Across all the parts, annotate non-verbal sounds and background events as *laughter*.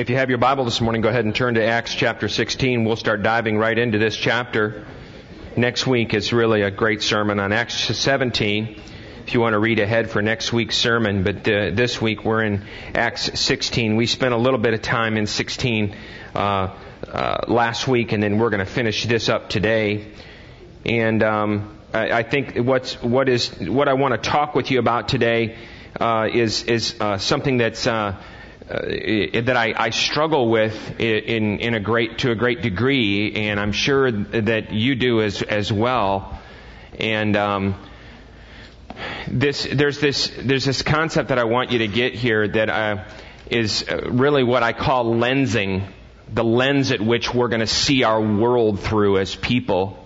If you have your Bible this morning, go ahead and turn to Acts chapter 16. We'll start diving right into this chapter. Next week is really a great sermon on Acts 17. If you want to read ahead for next week's sermon, but uh, this week we're in Acts 16. We spent a little bit of time in 16 uh, uh, last week, and then we're going to finish this up today. And um, I, I, think what's what is what I want to talk with you about today uh, is is uh, something that's uh, that I, I, struggle with in, in a great to a great degree, and I'm sure that you do as as well. And um, this there's this there's this concept that I want you to get here that uh, is uh, really what I call lensing, the lens at which we're going to see our world through as people.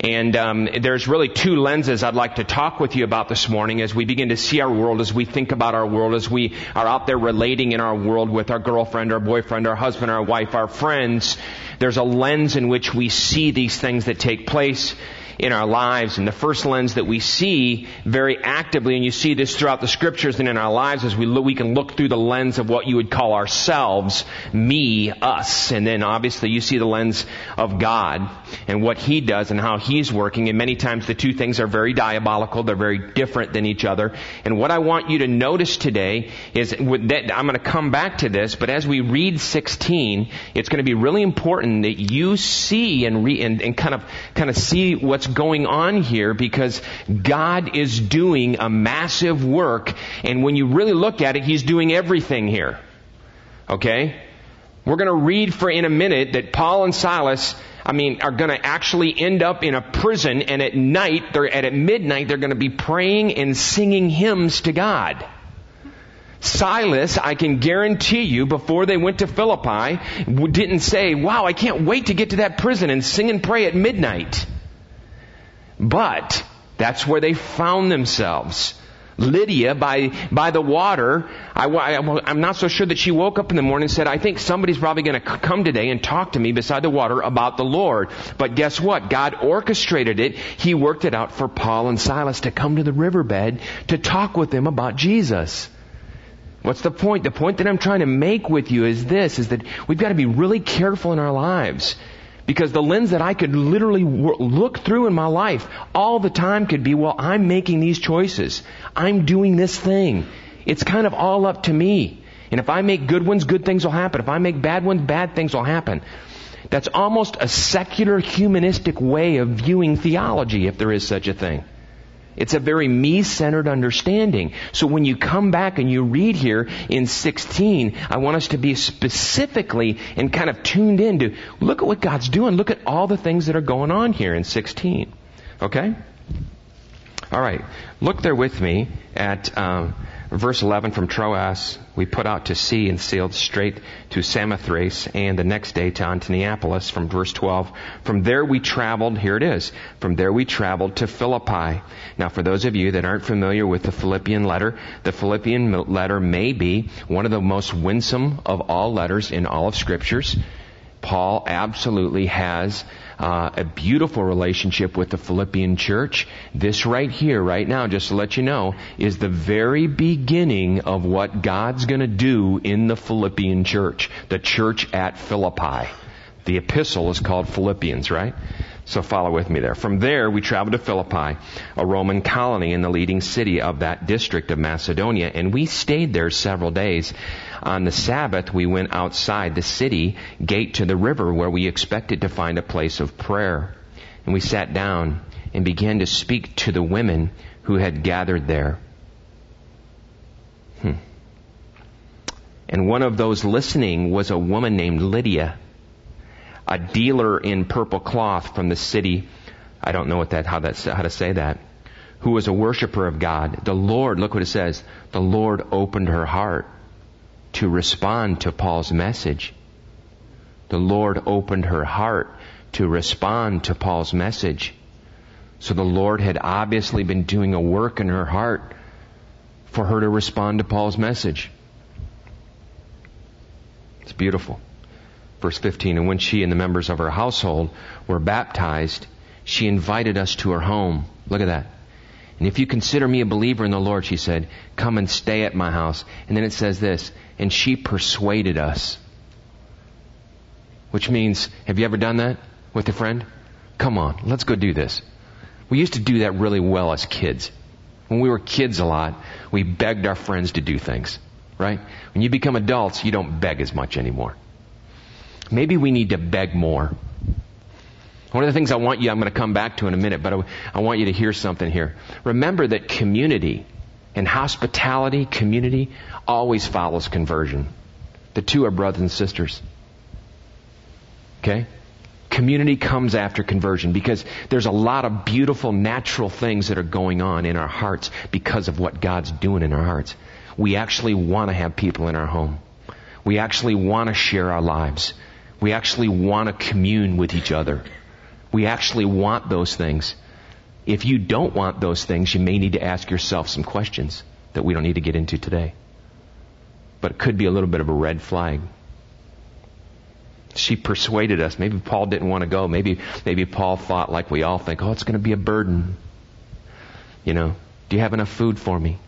And um, there's really two lenses I'd like to talk with you about this morning as we begin to see our world, as we think about our world, as we are out there relating in our world with our girlfriend, our boyfriend, our husband, our wife, our friends. There's a lens in which we see these things that take place in our lives. And the first lens that we see very actively, and you see this throughout the scriptures and in our lives, is we, look, we can look through the lens of what you would call ourselves, me, us. And then obviously you see the lens of God and what He does and how He's working. And many times the two things are very diabolical. They're very different than each other. And what I want you to notice today is that I'm going to come back to this, but as we read 16, it's going to be really important that you see and, re, and, and kind of kind of see what's what's going on here because God is doing a massive work and when you really look at it, He's doing everything here. Okay? We're going to read for in a minute that Paul and Silas I mean, are going to actually end up in a prison and at night, they're, at midnight, they're going to be praying and singing hymns to God. Silas, I can guarantee you, before they went to Philippi, didn't say, wow, I can't wait to get to that prison and sing and pray at midnight. But that's where they found themselves. Lydia by, by the water, I, am not so sure that she woke up in the morning and said, I think somebody's probably going to come today and talk to me beside the water about the Lord. But guess what? God orchestrated it. He worked it out for Paul and Silas to come to the riverbed to talk with them about Jesus. What's the point? The point that I'm trying to make with you is this, is that we've got to be really careful in our lives because the lens that I could literally look through in my life all the time could be, well, I'm making these choices. I'm doing this thing. It's kind of all up to me. And if I make good ones, good things will happen. If I make bad ones, bad things will happen. That's almost a secular humanistic way of viewing theology, if there is such a thing. It's a very me-centered understanding. So when you come back and you read here in 16, I want us to be specifically and kind of tuned in to look at what God's doing. Look at all the things that are going on here in 16. Okay? All right. Look there with me at um, verse 11 from Troas, we put out to sea and sailed straight to Samothrace and the next day to Antiopolis from verse 12. From there we traveled, here it is, from there we traveled to Philippi. Now for those of you that aren't familiar with the Philippian letter, the Philippian letter may be one of the most winsome of all letters in all of scriptures. Paul absolutely has uh, a beautiful relationship with the Philippian church. This right here, right now, just to let you know, is the very beginning of what God's going to do in the Philippian church, the church at Philippi. The epistle is called Philippians, right? So follow with me there. From there, we traveled to Philippi, a Roman colony in the leading city of that district of Macedonia, and we stayed there several days. On the Sabbath, we went outside the city gate to the river where we expected to find a place of prayer. And we sat down and began to speak to the women who had gathered there. Hmm. And one of those listening was a woman named Lydia a dealer in purple cloth from the city. I don't know what that, how that, how to say that. Who was a worshiper of God. The Lord, look what it says. The Lord opened her heart to respond to Paul's message. The Lord opened her heart to respond to Paul's message. So the Lord had obviously been doing a work in her heart for her to respond to Paul's message. It's beautiful. Verse 15, and when she and the members of her household were baptized, she invited us to her home. Look at that. And if you consider me a believer in the Lord, she said, come and stay at my house. And then it says this, and she persuaded us. Which means, have you ever done that with a friend? Come on, let's go do this. We used to do that really well as kids. When we were kids a lot, we begged our friends to do things, right? When you become adults, you don't beg as much anymore. Maybe we need to beg more. One of the things I want you, I'm going to come back to in a minute, but I, I want you to hear something here. Remember that community and hospitality, community, always follows conversion. The two are brothers and sisters. Okay? Community comes after conversion because there's a lot of beautiful natural things that are going on in our hearts because of what God's doing in our hearts. We actually want to have people in our home. We actually want to share our lives. We actually want to commune with each other. We actually want those things. If you don't want those things, you may need to ask yourself some questions that we don't need to get into today. But it could be a little bit of a red flag she persuaded us. Maybe Paul didn't want to go. Maybe, maybe Paul thought like we all think, oh, it's going to be a burden. You know, do you have enough food for me?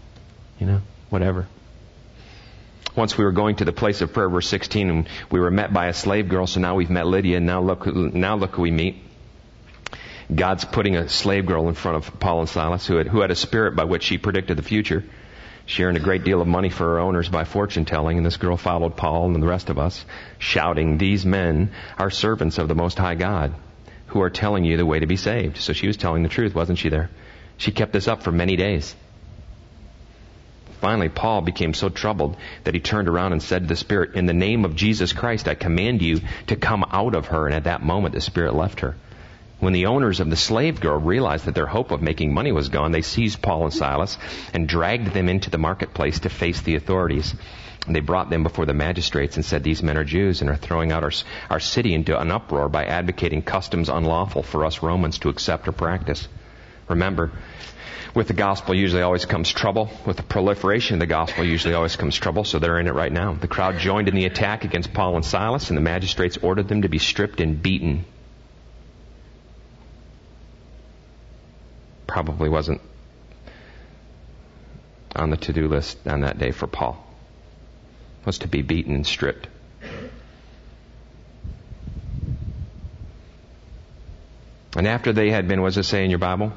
You know, whatever. Once we were going to the place of prayer, verse 16, and we were met by a slave girl, so now we've met Lydia, and now look, now look who we meet. God's putting a slave girl in front of Paul and Silas, who had, who had a spirit by which she predicted the future. She earned a great deal of money for her owners by fortune telling, and this girl followed Paul and the rest of us, shouting, These men are servants of the Most High God, who are telling you the way to be saved. So she was telling the truth, wasn't she there? She kept this up for many days. Finally, Paul became so troubled that he turned around and said to the Spirit, In the name of Jesus Christ, I command you to come out of her. And at that moment, the Spirit left her. When the owners of the slave girl realized that their hope of making money was gone, they seized Paul and Silas and dragged them into the marketplace to face the authorities. And they brought them before the magistrates and said, These men are Jews and are throwing out our, our city into an uproar by advocating customs unlawful for us Romans to accept or practice. Remember, with the gospel usually always comes trouble. With the proliferation of the gospel usually always comes trouble, so they're in it right now. The crowd joined in the attack against Paul and Silas, and the magistrates ordered them to be stripped and beaten probably wasn't on the to-do list on that day for Paul. Was to be beaten and stripped. And after they had been, what does it say in your Bible?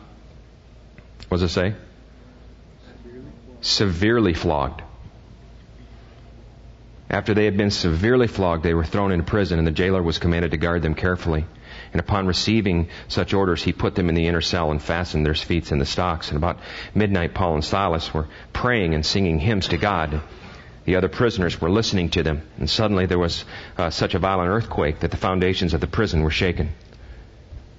What does it say? Severely flogged. After they had been severely flogged, they were thrown into prison, and the jailer was commanded to guard them carefully. And upon receiving such orders, he put them in the inner cell and fastened their feet in the stocks. And about midnight, Paul and Silas were praying and singing hymns to God. The other prisoners were listening to them. And suddenly there was uh, such a violent earthquake that the foundations of the prison were shaken.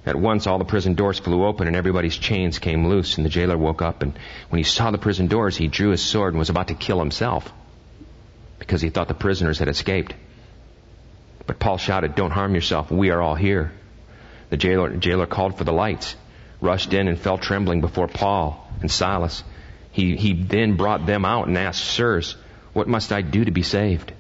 At once all the prison doors flew open and everybody's chains came loose and the jailer woke up and when he saw the prison doors he drew his sword and was about to kill himself because he thought the prisoners had escaped. But Paul shouted, don't harm yourself. We are all here. The jailer, jailer called for the lights, rushed in and fell trembling before Paul and Silas. He, he then brought them out and asked, Sirs, what must I do to be saved?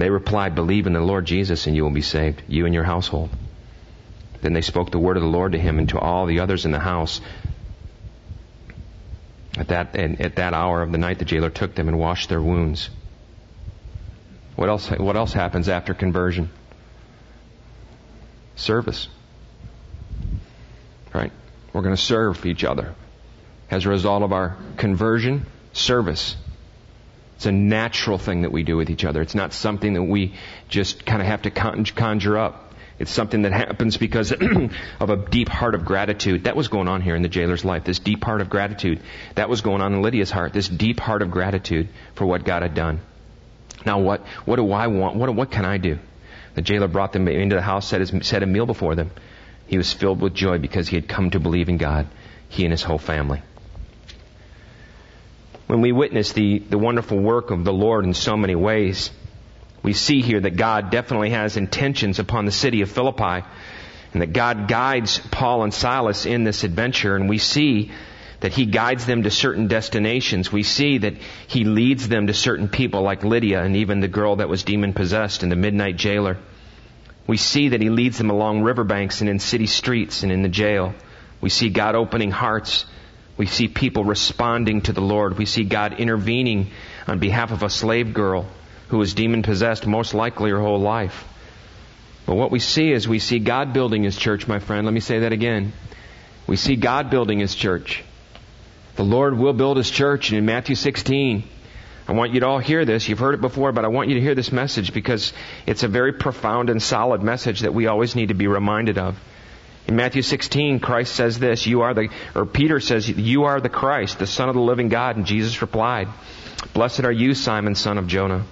And they replied, Believe in the Lord Jesus and you will be saved, you and your household. Then they spoke the word of the Lord to him and to all the others in the house. At that, at that hour of the night, the jailer took them and washed their wounds. What else, what else happens after conversion? Service. Right? We're going to serve each other. As a result of our conversion, service. It's a natural thing that we do with each other. It's not something that we just kind of have to conjure up. It's something that happens because *clears throat* of a deep heart of gratitude. That was going on here in the jailer's life. This deep heart of gratitude. That was going on in Lydia's heart. This deep heart of gratitude for what God had done. Now what, what do I want? What, what can I do? The jailer brought them into the house, set, his, set a meal before them. He was filled with joy because he had come to believe in God, he and his whole family. When we witness the, the wonderful work of the Lord in so many ways, we see here that God definitely has intentions upon the city of Philippi and that God guides Paul and Silas in this adventure and we see that he guides them to certain destinations. We see that he leads them to certain people like Lydia and even the girl that was demon possessed and the midnight jailer. We see that He leads them along riverbanks and in city streets and in the jail. We see God opening hearts. We see people responding to the Lord. We see God intervening on behalf of a slave girl who was demon possessed most likely her whole life. But what we see is we see God building His church, my friend. Let me say that again. We see God building His church. The Lord will build His church. And in Matthew 16, I want you to all hear this. You've heard it before, but I want you to hear this message because it's a very profound and solid message that we always need to be reminded of. In Matthew 16, Christ says this, you are the, or Peter says, you are the Christ, the Son of the living God. And Jesus replied, Blessed are you, Simon, son of Jonah.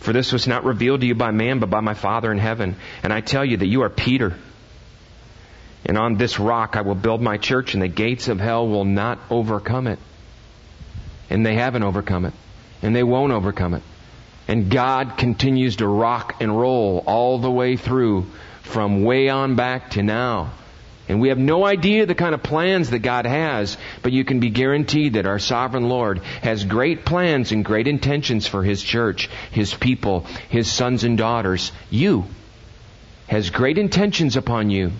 For this was not revealed to you by man, but by my Father in heaven. And I tell you that you are Peter. And on this rock I will build my church, and the gates of hell will not overcome it. And they haven't overcome it. And they won't overcome it. And God continues to rock and roll all the way through from way on back to now. And we have no idea the kind of plans that God has, but you can be guaranteed that our sovereign Lord has great plans and great intentions for His church, His people, His sons and daughters. You has great intentions upon you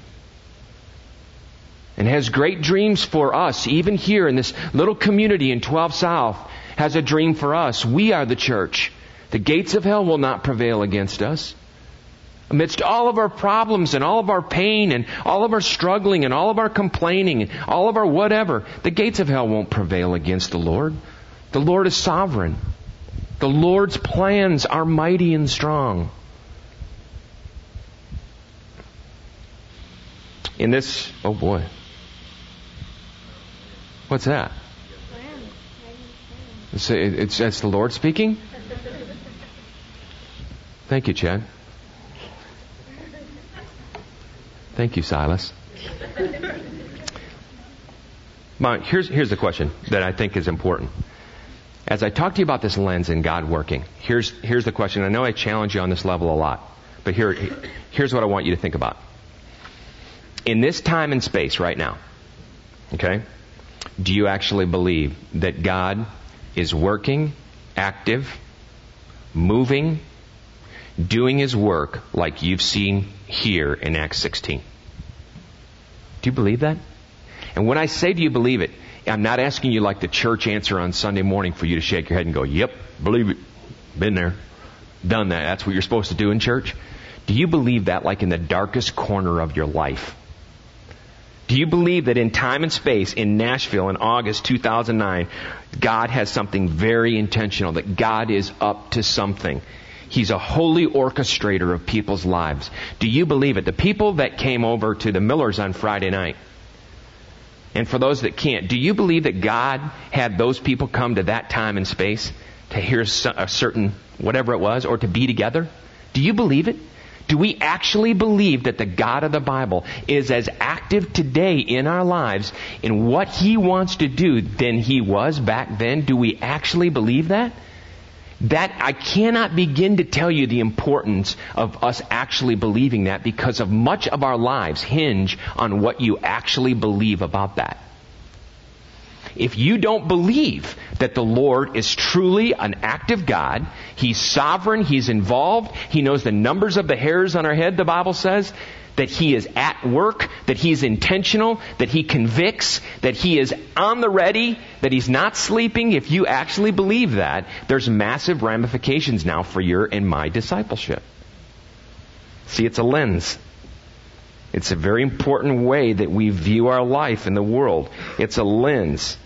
and has great dreams for us, even here in this little community in 12 South, has a dream for us. We are the church. The gates of hell will not prevail against us. Amidst all of our problems and all of our pain and all of our struggling and all of our complaining and all of our whatever, the gates of hell won't prevail against the Lord. The Lord is sovereign. The Lord's plans are mighty and strong. In this, oh boy. What's that? It's, it's, it's the Lord speaking? Thank you, Chad. Thank you, Silas. Here's, here's the question that I think is important. As I talk to you about this lens and God working, here's, here's the question. I know I challenge you on this level a lot, but here, here's what I want you to think about. In this time and space right now, okay, do you actually believe that God is working, active, moving, doing His work like you've seen here in Acts 16. Do you believe that? And when I say do you believe it, I'm not asking you like the church answer on Sunday morning for you to shake your head and go, yep, believe it. Been there. Done that. That's what you're supposed to do in church. Do you believe that like in the darkest corner of your life? Do you believe that in time and space in Nashville in August 2009, God has something very intentional, that God is up to something? He's a holy orchestrator of people's lives. Do you believe it? The people that came over to the Millers on Friday night, and for those that can't, do you believe that God had those people come to that time and space to hear a certain whatever it was or to be together? Do you believe it? Do we actually believe that the God of the Bible is as active today in our lives in what He wants to do than He was back then? Do we actually believe that? That, I cannot begin to tell you the importance of us actually believing that because of much of our lives hinge on what you actually believe about that. If you don't believe that the Lord is truly an active God, He's sovereign, He's involved, He knows the numbers of the hairs on our head, the Bible says, that He is at work, that He's intentional, that He convicts, that He is on the ready, that He's not sleeping, if you actually believe that, there's massive ramifications now for your and my discipleship. See, it's a lens. It's a very important way that we view our life in the world. It's a lens.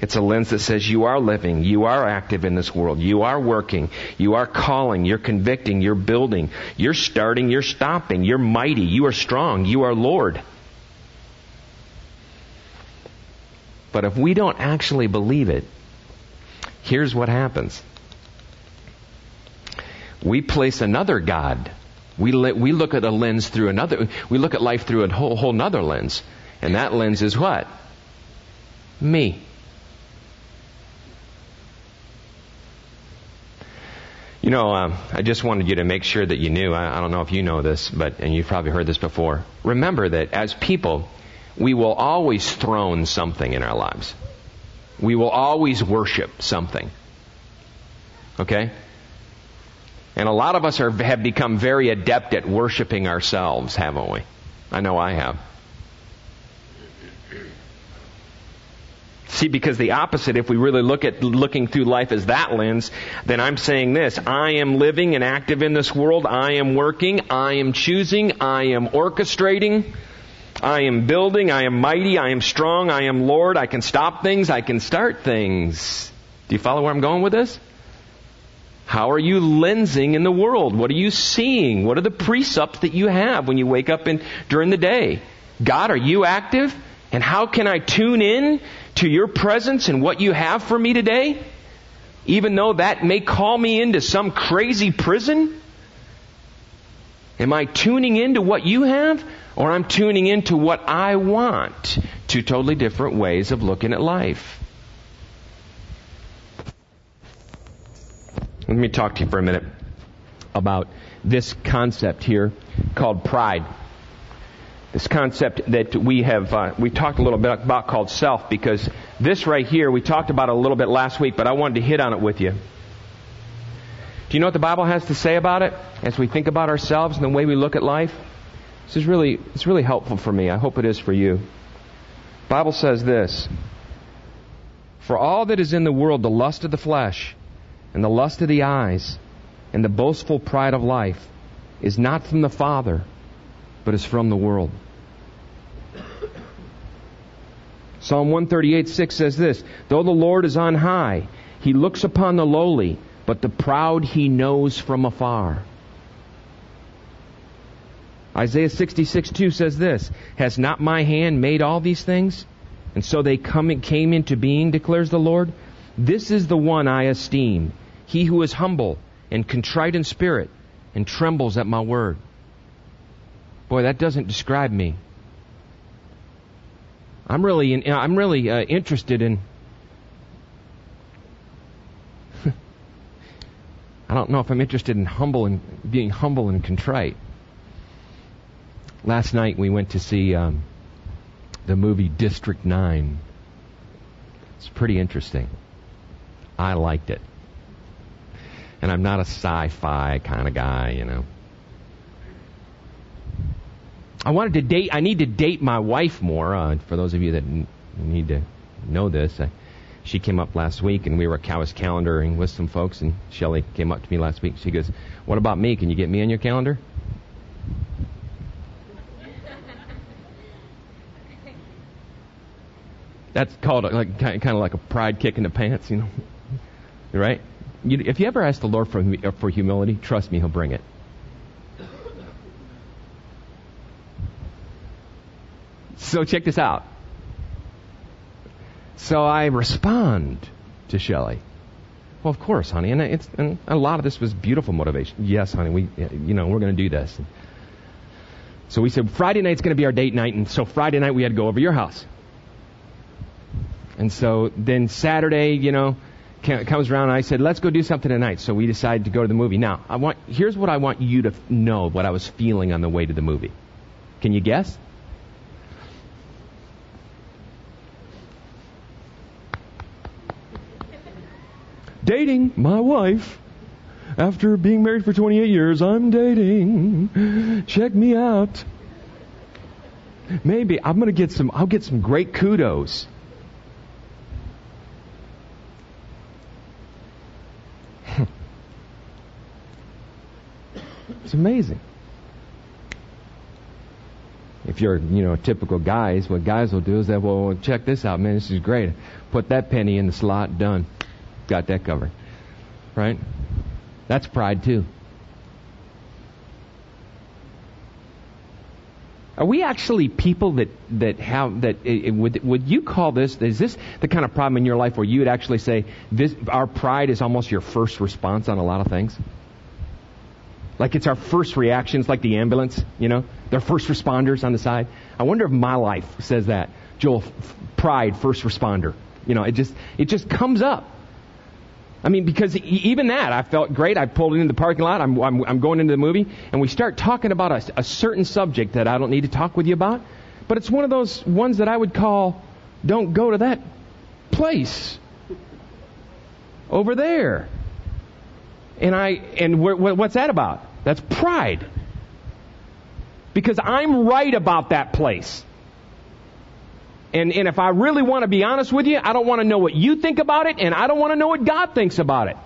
It's a lens that says you are living, you are active in this world, you are working, you are calling, you're convicting, you're building, you're starting, you're stopping, you're mighty, you are strong, you are Lord. But if we don't actually believe it, here's what happens. We place another God. We, we look at a lens through another, we look at life through a whole, whole nother lens. And that lens is what? Me. You know, um, I just wanted you to make sure that you knew. I, I don't know if you know this, but and you've probably heard this before. Remember that as people, we will always throne something in our lives. We will always worship something. Okay? And a lot of us are, have become very adept at worshiping ourselves, haven't we? I know I have. See, because the opposite, if we really look at looking through life as that lens, then I'm saying this. I am living and active in this world. I am working. I am choosing. I am orchestrating. I am building. I am mighty. I am strong. I am Lord. I can stop things. I can start things. Do you follow where I'm going with this? How are you lensing in the world? What are you seeing? What are the precepts that you have when you wake up in, during the day? God, are you active? And how can I tune in to your presence and what you have for me today? Even though that may call me into some crazy prison? Am I tuning into what you have? Or I'm tuning into what I want? Two totally different ways of looking at life. Let me talk to you for a minute about this concept here called pride. This concept that we have, uh, we talked a little bit about called self because this right here, we talked about a little bit last week, but I wanted to hit on it with you. Do you know what the Bible has to say about it as we think about ourselves and the way we look at life? This is really, it's really helpful for me. I hope it is for you. The Bible says this. For all that is in the world, the lust of the flesh, and the lust of the eyes and the boastful pride of life is not from the Father, but is from the world. Psalm 138 6 says this Though the Lord is on high, he looks upon the lowly, but the proud he knows from afar. Isaiah 66 2 says this Has not my hand made all these things? And so they come, and came into being, declares the Lord. This is the one I esteem. He who is humble and contrite in spirit and trembles at my word. Boy, that doesn't describe me. I'm really, in, I'm really uh, interested in. *laughs* I don't know if I'm interested in humble and being humble and contrite. Last night we went to see um, the movie District Nine. It's pretty interesting. I liked it and I'm not a sci-fi kind of guy, you know. I wanted to date. I need to date my wife more. Uh, for those of you that n- need to know this, uh, she came up last week, and we were I was calendaring with some folks, and Shelly came up to me last week. She goes, "What about me? Can you get me on your calendar?" *laughs* That's called a, like kind of like a pride kick in the pants, you know, *laughs* right? You, if you ever ask the Lord for, for humility, trust me, He'll bring it. So check this out. So I respond to Shelley. Well, of course, honey, and it's and a lot of this was beautiful motivation. Yes, honey, we you know we're going to do this. So we said Friday night's going to be our date night, and so Friday night we had to go over your house. And so then Saturday, you know, comes around and I said, let's go do something tonight. So we decided to go to the movie. Now, I want, here's what I want you to know what I was feeling on the way to the movie. Can you guess? Dating my wife. After being married for 28 years, I'm dating. Check me out. Maybe I'm going to get some, I'll get some great kudos *laughs* It's amazing. If you're, you know, typical guys, what guys will do is that, well, check this out, man, this is great. Put that penny in the slot, done. Got that covered. Right? That's pride too. Are we actually people that that have that? It, would would you call this? Is this the kind of problem in your life where you would actually say this? Our pride is almost your first response on a lot of things. Like it's our first reactions, like the ambulance, you know? They're first responders on the side. I wonder if my life says that. Joel, pride, first responder. You know, it just, it just comes up. I mean, because even that, I felt great. I pulled into the parking lot. I'm, I'm, I'm going into the movie, and we start talking about a, a certain subject that I don't need to talk with you about. But it's one of those ones that I would call, don't go to that place over there. And I, and what's that about? That's pride. Because I'm right about that place. And, and if I really want to be honest with you, I don't want to know what you think about it, and I don't want to know what God thinks about it.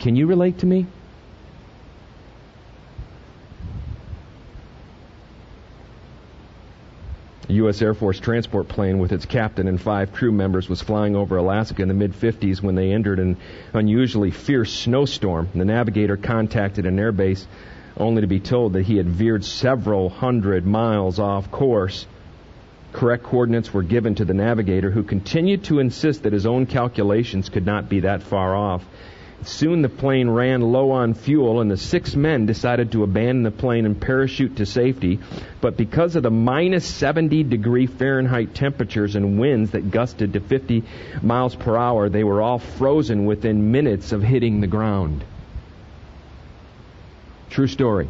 Can you relate to me? A U.S. Air Force transport plane with its captain and five crew members was flying over Alaska in the mid 50s when they entered an unusually fierce snowstorm. The navigator contacted an airbase only to be told that he had veered several hundred miles off course. Correct coordinates were given to the navigator, who continued to insist that his own calculations could not be that far off. Soon the plane ran low on fuel, and the six men decided to abandon the plane and parachute to safety. But because of the minus 70 degree Fahrenheit temperatures and winds that gusted to 50 miles per hour, they were all frozen within minutes of hitting the ground. True story.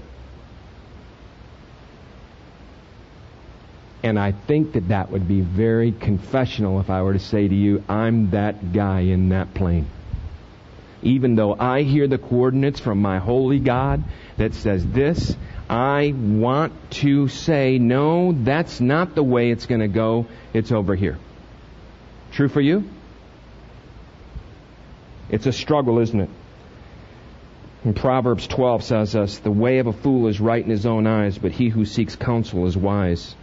And I think that that would be very confessional if I were to say to you, I'm that guy in that plane even though I hear the coordinates from my holy God that says this, I want to say, no, that's not the way it's going to go. It's over here. True for you? It's a struggle, isn't it? And Proverbs 12 says us, the way of a fool is right in his own eyes, but he who seeks counsel is wise.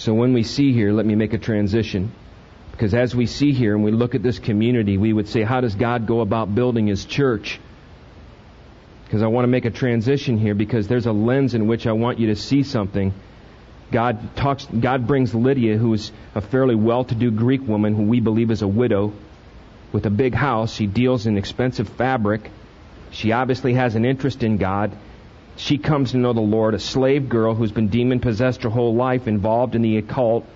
So when we see here, let me make a transition. Because as we see here and we look at this community, we would say, how does God go about building His church? Because I want to make a transition here because there's a lens in which I want you to see something. God talks, God brings Lydia, who is a fairly well-to-do Greek woman who we believe is a widow with a big house. She deals in expensive fabric. She obviously has an interest in God. She comes to know the Lord, a slave girl who's been demon possessed her whole life, involved in the occult,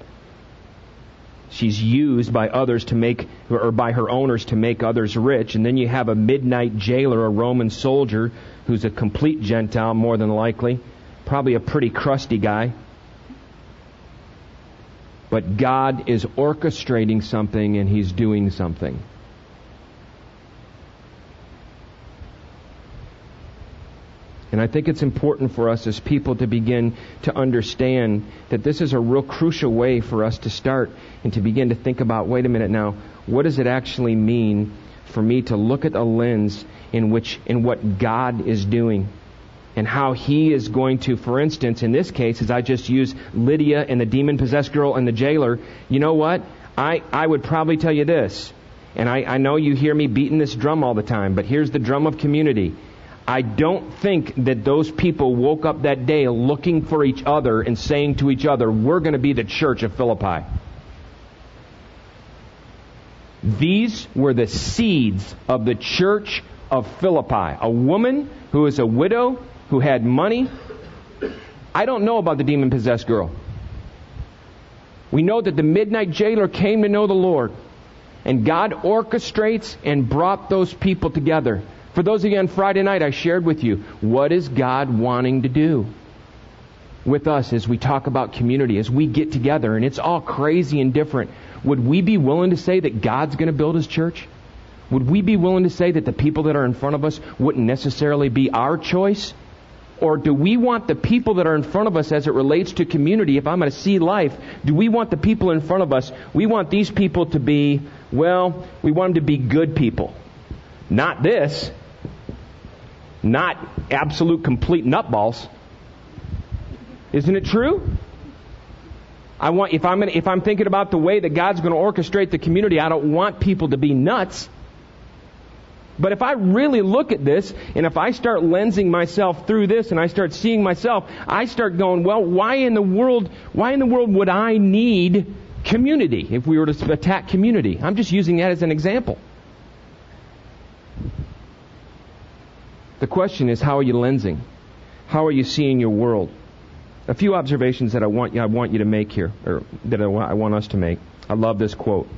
She's used by others to make, or by her owners to make others rich. And then you have a midnight jailer, a Roman soldier, who's a complete Gentile, more than likely. Probably a pretty crusty guy. But God is orchestrating something and He's doing something. And I think it's important for us as people to begin to understand that this is a real crucial way for us to start and to begin to think about wait a minute now, what does it actually mean for me to look at a lens in which, in what God is doing? and how he is going to, for instance, in this case, as I just used Lydia and the demon possessed girl and the jailer, you know what? I, I would probably tell you this, and I, I know you hear me beating this drum all the time, but here's the drum of community. I don't think that those people woke up that day looking for each other and saying to each other, we're going to be the church of Philippi. These were the seeds of the church of Philippi. A woman who is a widow, who had money. I don't know about the demon possessed girl. We know that the midnight jailer came to know the Lord. And God orchestrates and brought those people together. For those of you on Friday night, I shared with you what is God wanting to do with us as we talk about community, as we get together, and it's all crazy and different. Would we be willing to say that God's going to build His church? Would we be willing to say that the people that are in front of us wouldn't necessarily be our choice? Or do we want the people that are in front of us as it relates to community, if I'm going to see life, do we want the people in front of us, we want these people to be, well, we want them to be good people. Not this not absolute complete nutballs. Isn't it true? I want if I'm gonna, if I'm thinking about the way that God's going to orchestrate the community, I don't want people to be nuts. But if I really look at this, and if I start lensing myself through this, and I start seeing myself, I start going, well, why in the world, why in the world would I need community if we were to attack community? I'm just using that as an example. The question is, how are you lensing? How are you seeing your world? A few observations that I want you, I want you to make here, or that I want, I want us to make. I love this quote.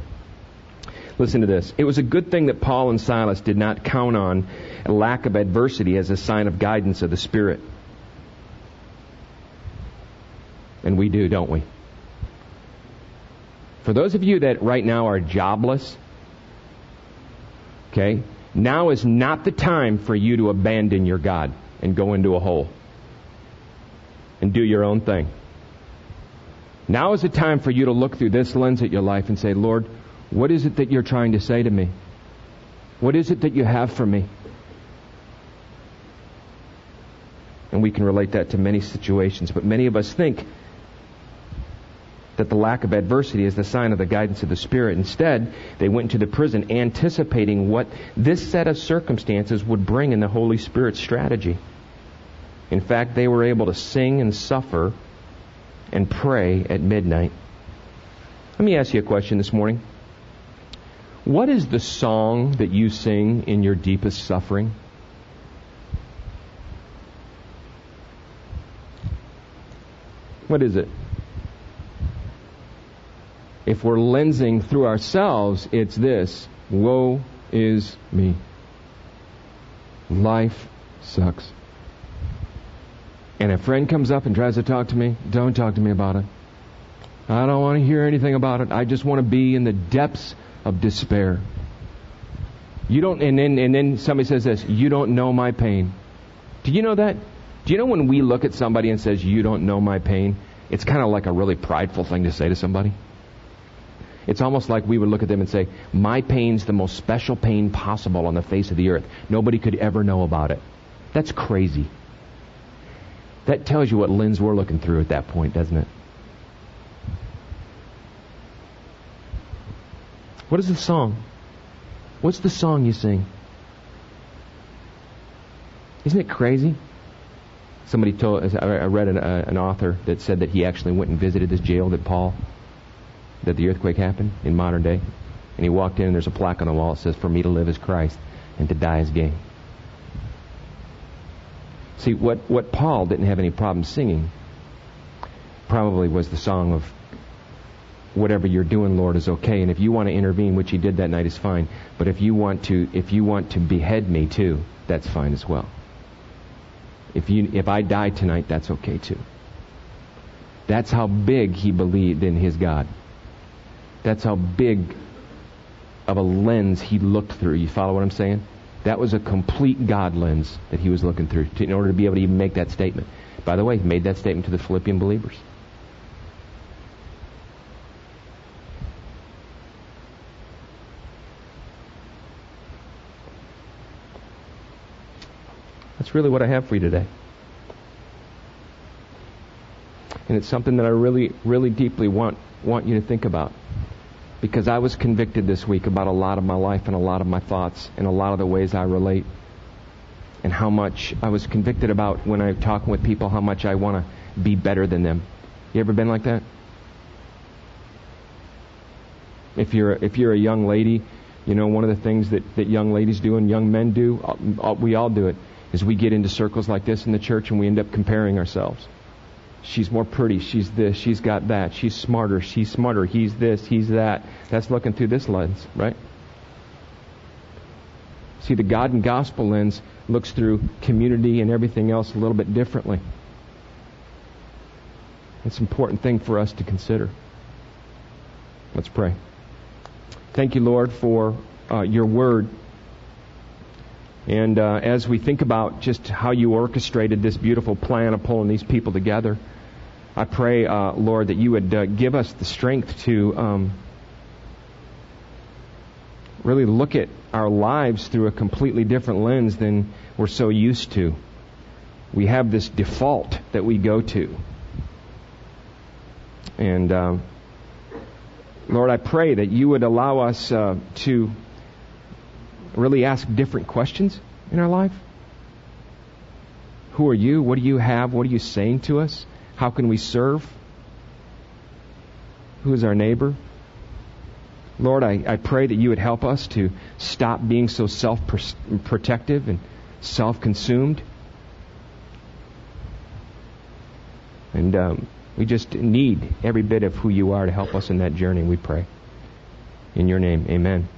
Listen to this. It was a good thing that Paul and Silas did not count on a lack of adversity as a sign of guidance of the Spirit. And we do, don't we? For those of you that right now are jobless, Okay? Now is not the time for you to abandon your God and go into a hole and do your own thing. Now is the time for you to look through this lens at your life and say, Lord, what is it that you're trying to say to me? What is it that you have for me? And we can relate that to many situations, but many of us think that the lack of adversity is the sign of the guidance of the Spirit. Instead, they went into the prison anticipating what this set of circumstances would bring in the Holy Spirit's strategy. In fact, they were able to sing and suffer and pray at midnight. Let me ask you a question this morning. What is the song that you sing in your deepest suffering? What is it? If we're lensing through ourselves, it's this Woe is me. Life sucks. And a friend comes up and tries to talk to me, don't talk to me about it. I don't want to hear anything about it. I just want to be in the depths of despair. You don't, and then, and then somebody says this, you don't know my pain. Do you know that? Do you know when we look at somebody and says, you don't know my pain? It's kind of like a really prideful thing to say to somebody. It's almost like we would look at them and say, my pain's the most special pain possible on the face of the earth. Nobody could ever know about it. That's crazy. That tells you what lens we're looking through at that point, doesn't it? What is the song? What's the song you sing? Isn't it crazy? Somebody told, I read an, uh, an author that said that he actually went and visited this jail that Paul, that the earthquake happened in modern day. And he walked in and there's a plaque on the wall that says, For me to live is Christ and to die is gain. See, what, what Paul didn't have any problem singing probably was the song of whatever you're doing, Lord, is okay. And if you want to intervene, which he did that night, is fine. But if you want to, if you want to behead me too, that's fine as well. If you, if I die tonight, that's okay too. That's how big he believed in his God. That's how big of a lens he looked through. You follow what I'm saying? That was a complete God lens that he was looking through to, in order to be able to even make that statement. By the way, he made that statement to the Philippian believers. That's really what I have for you today. And it's something that I really, really deeply want, want you to think about because I was convicted this week about a lot of my life and a lot of my thoughts and a lot of the ways I relate and how much I was convicted about when I'm talking with people how much I want to be better than them. You ever been like that? If you're if you're a young lady, you know one of the things that, that young ladies do and young men do, uh, we all do it, is we get into circles like this in the church and we end up comparing ourselves. She's more pretty. She's this. She's got that. She's smarter. She's smarter. He's this. He's that. That's looking through this lens, right? See, the God and gospel lens looks through community and everything else a little bit differently. It's an important thing for us to consider. Let's pray. Thank you, Lord, for uh, your word. And uh, as we think about just how you orchestrated this beautiful plan of pulling these people together, I pray, uh, Lord, that you would uh, give us the strength to um, really look at our lives through a completely different lens than we're so used to. We have this default that we go to. And um, Lord, I pray that you would allow us uh, to really ask different questions in our life. Who are you? What do you have? What are you saying to us? How can we serve? Who is our neighbor? Lord, I, I pray that you would help us to stop being so self protective and self consumed. And um, we just need every bit of who you are to help us in that journey, we pray. In your name, amen.